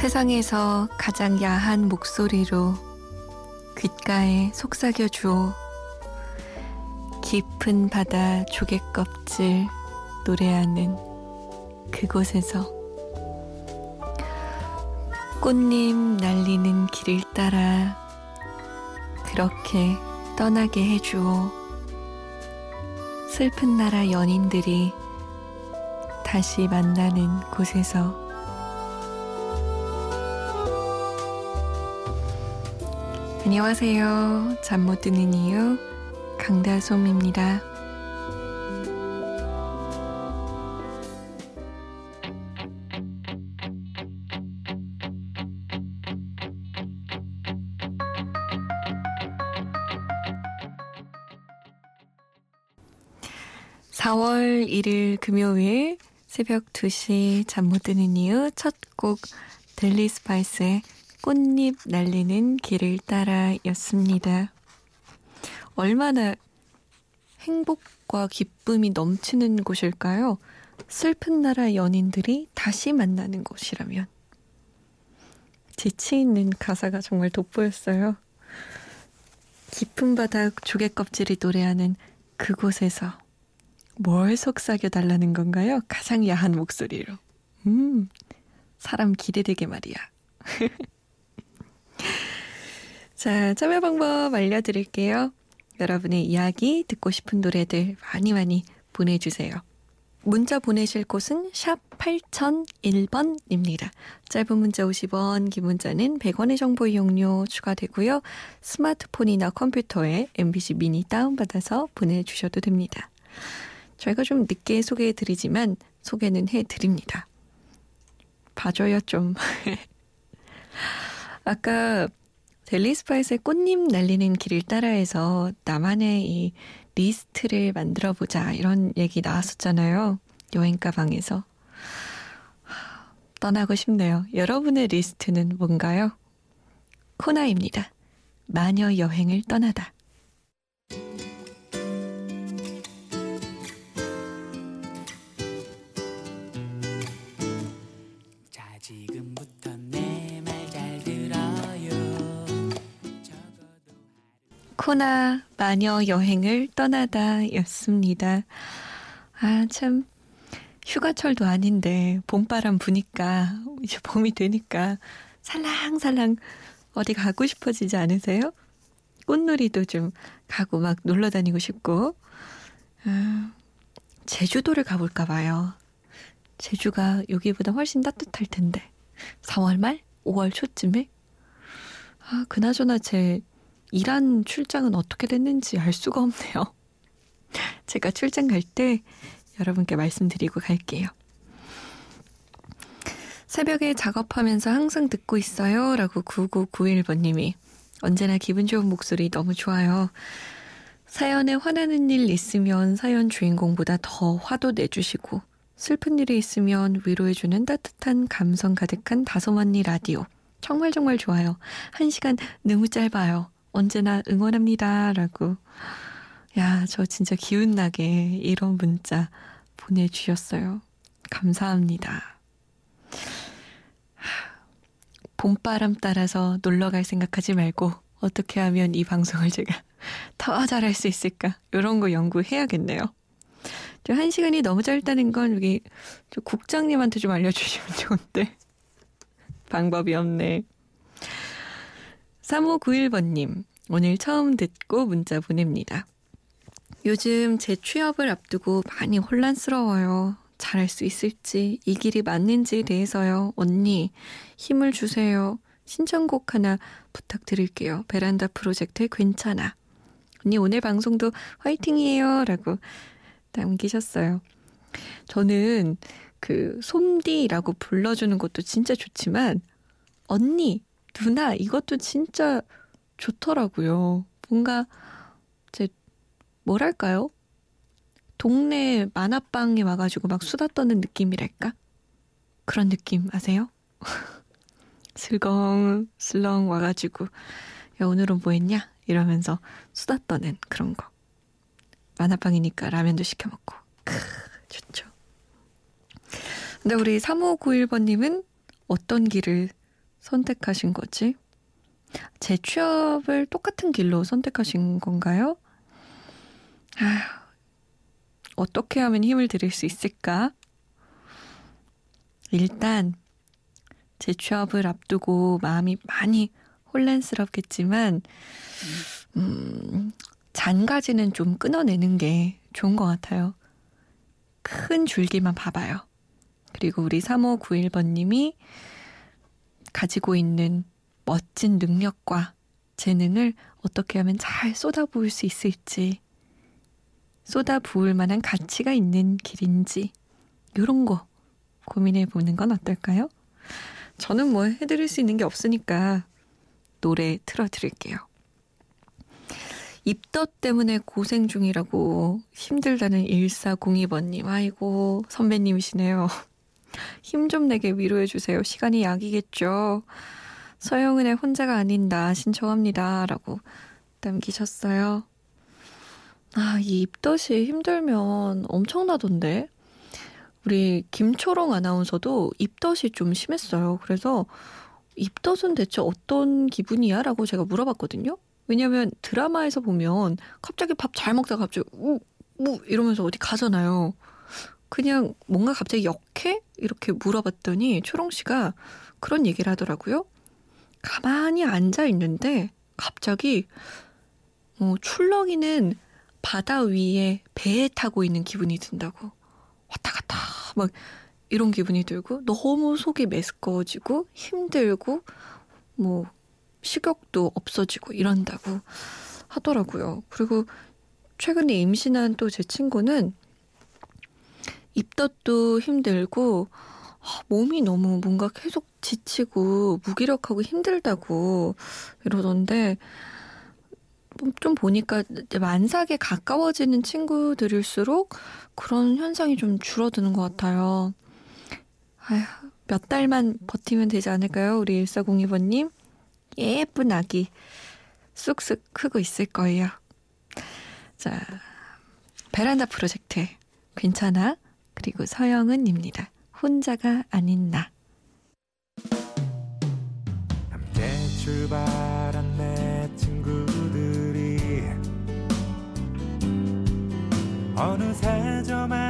세상에서 가장 야한 목소리로 귓가에 속삭여 주오. 깊은 바다 조개 껍질 노래하는 그곳에서 꽃잎 날리는 길을 따라 그렇게 떠나게 해주오. 슬픈 나라 연인들이 다시 만나는 곳에서 안녕하세요. 잠 못 드는 이유 강다솜입니다. (4월 1일) 금요일 새벽 2시 잠 못 드는 이유 첫 곡 델리 스파이스의 꽃잎 날리는 길을 따라 였습니다. 얼마나 행복과 기쁨이 넘치는 곳일까요? 슬픈 나라 연인들이 다시 만나는 곳이라면. 재치 있는 가사가 정말 돋보였어요. 깊은 바닥 조개 껍질이 노래하는 그곳에서 뭘 속삭여 달라는 건가요? 가장 야한 목소리로. 음, 사람 기대되게 말이야. 자, 참여 방법 알려드릴게요. 여러분의 이야기, 듣고 싶은 노래들 많이 많이 보내주세요. 문자 보내실 곳은 샵 8001번입니다. 짧은 문자 50원, 긴 문자는 100원의 정보 이용료 추가되고요. 스마트폰이나 컴퓨터에 MBC 미니 다운받아서 보내주셔도 됩니다. 저희가 좀 늦게 소개해드리지만 소개는 해드립니다. 봐줘요 좀. 아까 델리 스파이스의 꽃잎 날리는 길을 따라해서 나만의 이 리스트를 만들어 보자 이런 얘기 나왔었잖아요. 여행 가방에서. 떠나고 싶네요. 여러분의 리스트는 뭔가요? 코나입니다. 마녀 여행을 떠나다. 코나 마녀 여행을 떠나다 였습니다. 아, 참, 휴가철도 아닌데, 봄바람 부니까, 이제 봄이 되니까, 살랑살랑 어디 가고 싶어지지 않으세요? 꽃놀이도 좀 가고 막 놀러 다니고 싶고, 아, 제주도를 가볼까 봐요. 제주가 여기보다 훨씬 따뜻할 텐데. 4월 말? 5월 초쯤에? 아, 그나저나 제 이란 출장은 어떻게 됐는지 알 수가 없네요. 제가 출장 갈 때 여러분께 말씀드리고 갈게요. 새벽에 작업하면서 항상 듣고 있어요. 라고 9991번님이 언제나 기분 좋은 목소리 너무 좋아요. 사연에 화나는 일 있으면 사연 주인공보다 더 화도 내주시고 슬픈 일이 있으면 위로해주는 따뜻한 감성 가득한 다솜 언니 라디오. 정말 정말 좋아요. 한 시간 너무 짧아요. 언제나 응원합니다. 라고. 야, 저 진짜 기운나게 이런 문자 보내주셨어요. 감사합니다. 봄바람 따라서 놀러 갈 생각하지 말고 어떻게 하면 이 방송을 제가 더 잘할 수 있을까? 이런 거 연구해야겠네요. 한 시간이 너무 짧다는 건 여기 국장님한테 좀 알려주시면 좋은데. 방법이 없네. 3591번님, 오늘 처음 듣고 문자 보냅니다. 요즘 제 취업을 앞두고 많이 혼란스러워요. 잘할 수 있을지, 이 길이 맞는지에 대해서요. 언니, 힘을 주세요. 신청곡 하나 부탁드릴게요. 베란다 프로젝트 괜찮아. 언니, 오늘 방송도 화이팅이에요. 라고 남기셨어요. 저는 그 솜디라고 불러주는 것도 진짜 좋지만, 언니, 누나 이것도 진짜 좋더라고요. 뭔가 제 뭐랄까요? 동네 만화방에 와가지고 막 수다 떠는 느낌이랄까? 그런 느낌 아세요? 슬렁 슬렁 와가지고 야 오늘은 뭐 했냐? 이러면서 수다 떠는 그런 거. 만화방이니까 라면도 시켜 먹고. 크, 좋죠. 근데 우리 3591번님은 어떤 길을 선택하신 거지? 재취업을 똑같은 길로 선택하신 건가요? 아, 어떻게 하면 힘을 드릴 수 있을까? 일단 재취업을 앞두고 마음이 많이 혼란스럽겠지만 음, 잔가지는 좀 끊어내는 게 좋은 것 같아요. 큰 줄기만 봐봐요. 그리고 우리 3591번님이 가지고 있는 멋진 능력과 재능을 어떻게 하면 잘 쏟아부을 수 있을지, 쏟아부을 만한 가치가 있는 길인지, 요런 거 고민해 보는 건 어떨까요? 저는 뭐 해드릴 수 있는 게 없으니까 노래 틀어드릴게요. 입덧 때문에 고생 중이라고 힘들다는 1402번님. 아이고, 선배님이시네요. 힘 좀 내게 위로해주세요. 시간이 약이겠죠. 서영은의 혼자가 아닌다 신청합니다. 라고 남기셨어요. 아, 이 입덧이 힘들면 엄청나던데. 우리 김초롱 아나운서도 입덧이 좀 심했어요. 그래서 입덧은 대체 어떤 기분이야? 라고 제가 물어봤거든요. 왜냐면 드라마에서 보면 갑자기 밥 잘 먹다가 갑자기 우, 우 이러면서 어디 가잖아요. 그냥 뭔가 갑자기 역해? 이렇게 물어봤더니 초롱 씨가 그런 얘기를 하더라고요. 가만히 앉아 있는데 갑자기 어, 출렁이는 바다 위에 배에 타고 있는 기분이 든다고. 왔다 갔다 막 이런 기분이 들고 너무 속이 메스꺼워지고 힘들고 뭐 식욕도 없어지고 이런다고 하더라고요. 그리고 최근에 임신한 또 제 친구는 입덧도 힘들고 아, 몸이 너무 뭔가 계속 지치고 무기력하고 힘들다고 이러던데 좀 보니까 만삭에 가까워지는 친구들일수록 그런 현상이 좀 줄어드는 것 같아요. 아휴, 몇 달만 버티면 되지 않을까요? 우리 1402번님. 예쁜 아기 쑥쑥 크고 있을 거예요. 자, 베란다 프로젝트. 괜찮아? 그리고 서영은입니다. 혼자가 아닌 나. 함께 출발한 내 친구들이 어느새 저만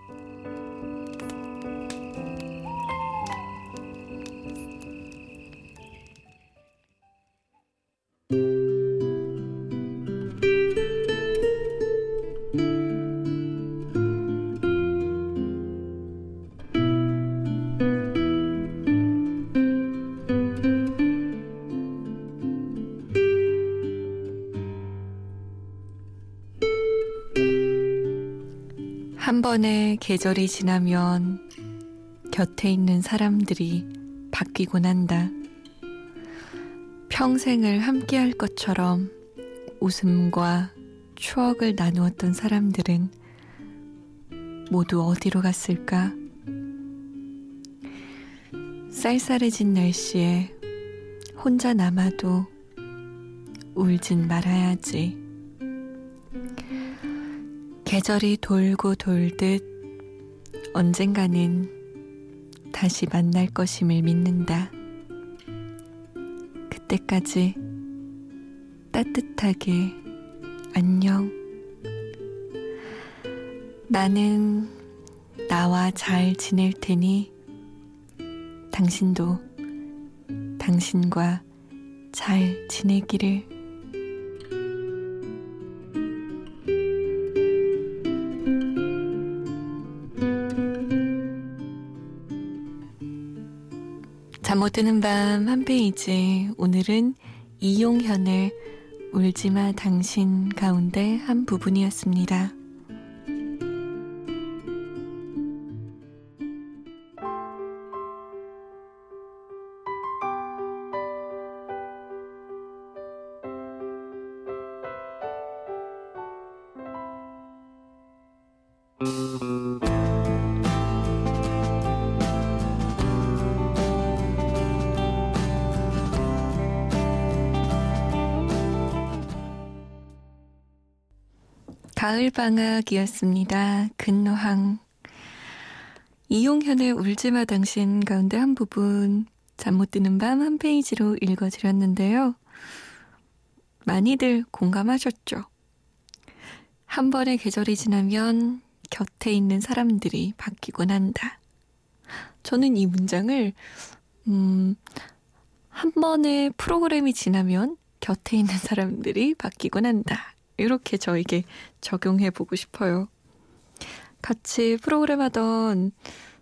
번의 계절이 지나면 곁에 있는 사람들이 바뀌곤 한다. 평생을 함께 할 것처럼 웃음과 추억을 나누었던 사람들은 모두 어디로 갔을까? 쌀쌀해진 날씨에 혼자 남아도 울진 말아야지. 계절이 돌고 돌듯 언젠가는 다시 만날 것임을 믿는다. 그때까지 따뜻하게 안녕. 나는 나와 잘 지낼 테니 당신도 당신과 잘 지내기를 잠못 드는 밤 한 페이지. 오늘은 이용현의 울지마 당신 가운데 한 부분이었습니다. 가을방학이었습니다. 근노항. 이용현의 울지마 당신 가운데 한 부분 잠 못 드는 밤 한 페이지로 읽어드렸는데요. 많이들 공감하셨죠? 한 번의 계절이 지나면 곁에 있는 사람들이 바뀌곤 한다. 저는 이 문장을, 음, 한 번의 프로그램이 지나면 곁에 있는 사람들이 바뀌곤 한다. 이렇게 저에게 적용해 보고 싶어요. 같이 프로그램 하던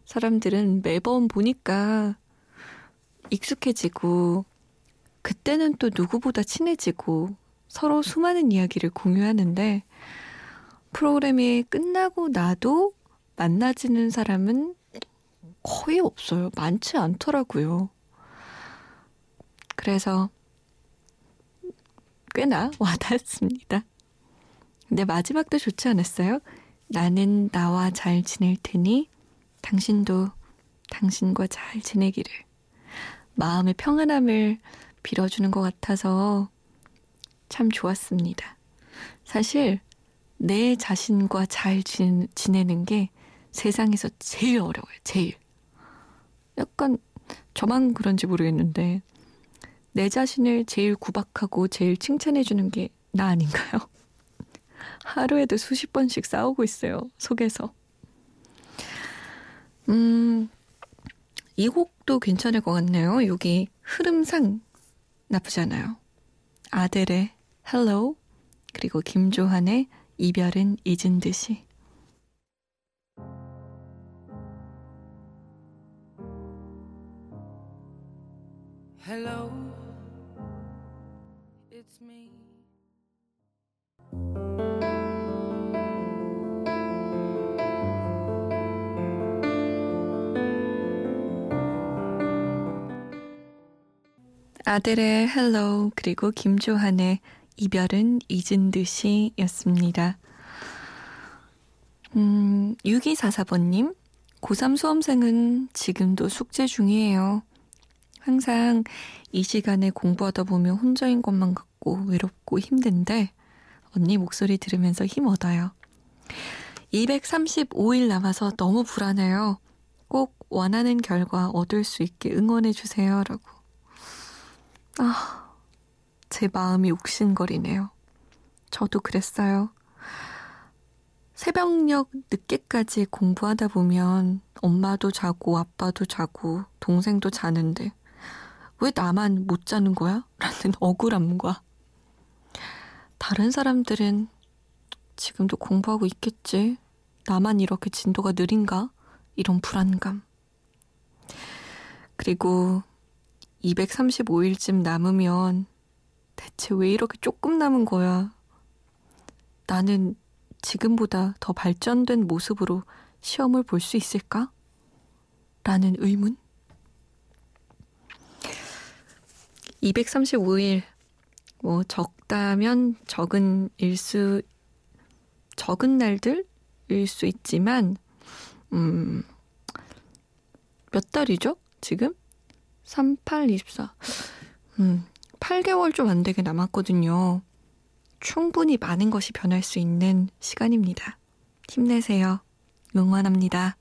사람들은 매번 보니까 익숙해지고, 그때는 또 누구보다 친해지고, 서로 수많은 이야기를 공유하는데, 프로그램이 끝나고 나도 만나지는 사람은 거의 없어요. 많지 않더라고요. 그래서 꽤나 와닿았습니다. 근데 마지막도 좋지 않았어요? 나는 나와 잘 지낼 테니 당신도 당신과 잘 지내기를 마음의 평안함을 빌어주는 것 같아서 참 좋았습니다. 사실 내 자신과 잘 지내는 게 세상에서 제일 어려워요. 제일. 약간 저만 그런지 모르겠는데 내 자신을 제일 구박하고 제일 칭찬해주는 게 나 아닌가요? 하루에도 수십 번씩 싸우고 있어요. 속에서. 음, 이 곡도 괜찮을 것 같네요. 여기 흐름상 나쁘지 않아요. 아델의 Hello 그리고 김조한의 이별은 잊은 듯이 Hello, it's me. 아델의 헬로 그리고 김조한의 이별은 잊은 듯이 였습니다. 음, 6244번님, 고3 수험생은 지금도 숙제 중이에요. 항상 이 시간에 공부하다 보면 혼자인 것만 같고 외롭고 힘든데 언니 목소리 들으면서 힘 얻어요. 235일 남아서 너무 불안해요. 꼭 원하는 결과 얻을 수 있게 응원해 주세요. 라고. 아, 제 마음이 욱신거리네요. 저도 그랬어요. 새벽녘 늦게까지 공부하다 보면 엄마도 자고 아빠도 자고 동생도 자는데 왜 나만 못 자는 거야? 라는 억울함과 다른 사람들은 지금도 공부하고 있겠지. 나만 이렇게 진도가 느린가? 이런 불안감. 그리고 235일쯤 남으면 대체 왜 이렇게 조금 남은 거야? 나는 지금보다 더 발전된 모습으로 시험을 볼 수 있을까? 라는 의문? 235일, 뭐, 적다면 적은 일수, 적은 날들일 수 있지만, 음, 몇 달이죠? 지금? 38, 24. 음, 8개월 좀 안 되게 남았거든요. 충분히 많은 것이 변할 수 있는 시간입니다. 힘내세요. 응원합니다.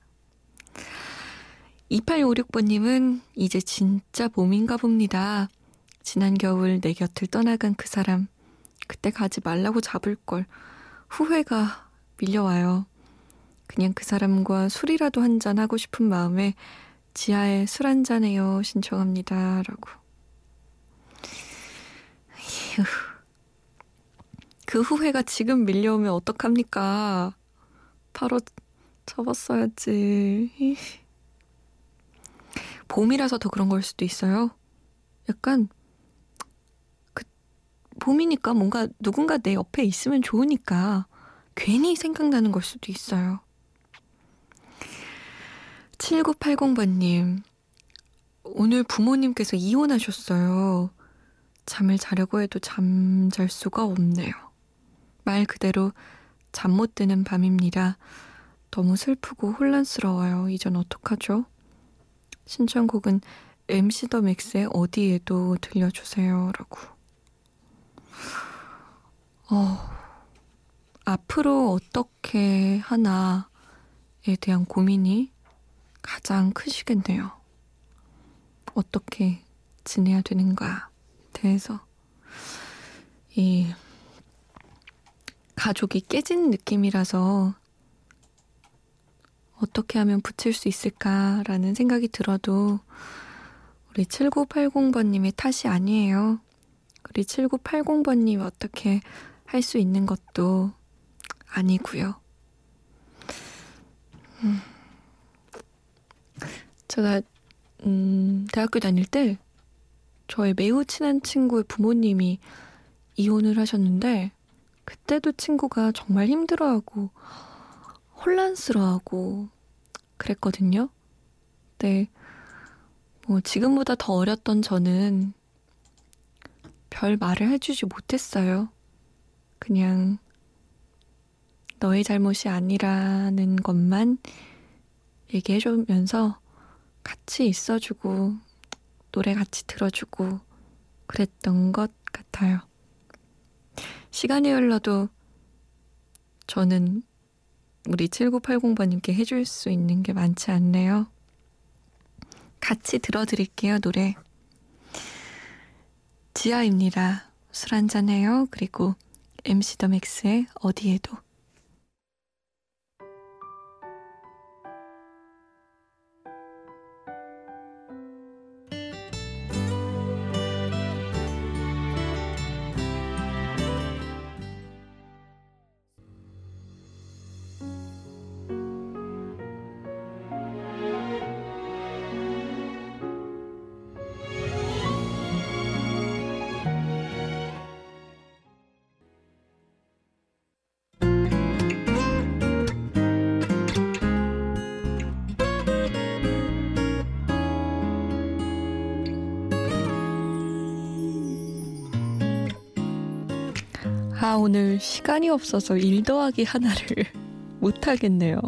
2856번님은 이제 진짜 봄인가 봅니다. 지난 겨울 내 곁을 떠나간 그 사람, 그때 가지 말라고 잡을 걸 후회가 밀려와요. 그냥 그 사람과 술이라도 한잔 하고 싶은 마음에 지하에 술 한잔 해요 신청합니다. 라고. 휴. 그 후회가 지금 밀려오면 어떡합니까? 바로 접었어야지. 봄이라서 더 그런 걸 수도 있어요. 약간 봄이니까 뭔가 누군가 내 옆에 있으면 좋으니까 괜히 생각나는 걸 수도 있어요. 7980번님, 오늘 부모님께서 이혼하셨어요. 잠을 자려고 해도 잠 잘 수가 없네요. 말 그대로 잠 못 드는 밤입니다. 너무 슬프고 혼란스러워요. 이전 어떡하죠? 신청곡은 MC 더 맥스의 어디에도 들려주세요. 라고. 어, 앞으로 어떻게 하나에 대한 고민이 가장 크시겠네요. 어떻게 지내야 되는가에 대해서. 이 가족이 깨진 느낌이라서 어떻게 하면 붙일 수 있을까라는 생각이 들어도 우리 7980번님의 탓이 아니에요. 우리 7980번님 어떻게 할 수 있는 것도 아니고요. 음. 제가 음, 대학교 다닐 때 저의 매우 친한 친구의 부모님이 이혼을 하셨는데 그때도 친구가 정말 힘들어하고 혼란스러워하고 그랬거든요. 네. 뭐 지금보다 더 어렸던 저는 별 말을 해주지 못했어요. 그냥 너의 잘못이 아니라는 것만 얘기해주면서 같이 있어주고 노래 같이 들어주고 그랬던 것 같아요. 시간이 흘러도 저는 우리 7980번님께 해줄 수 있는 게 많지 않네요. 같이 들어드릴게요, 노래. 지아입니다. 술 한잔해요. 그리고 MC 더 맥스의 어디에도. 아, 오늘 시간이 없어서 일 더하기 하나를 못하겠네요.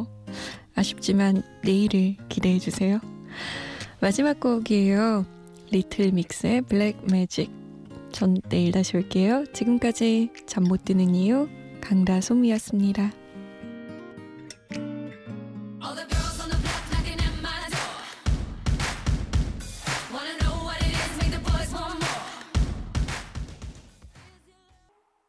아쉽지만 내일을 기대해 주세요. 마지막 곡이에요. 리틀 믹스의 블랙 매직. 전 내일 다시 올게요. 지금까지 잠 못 드는 이유 강다솜이었습니다.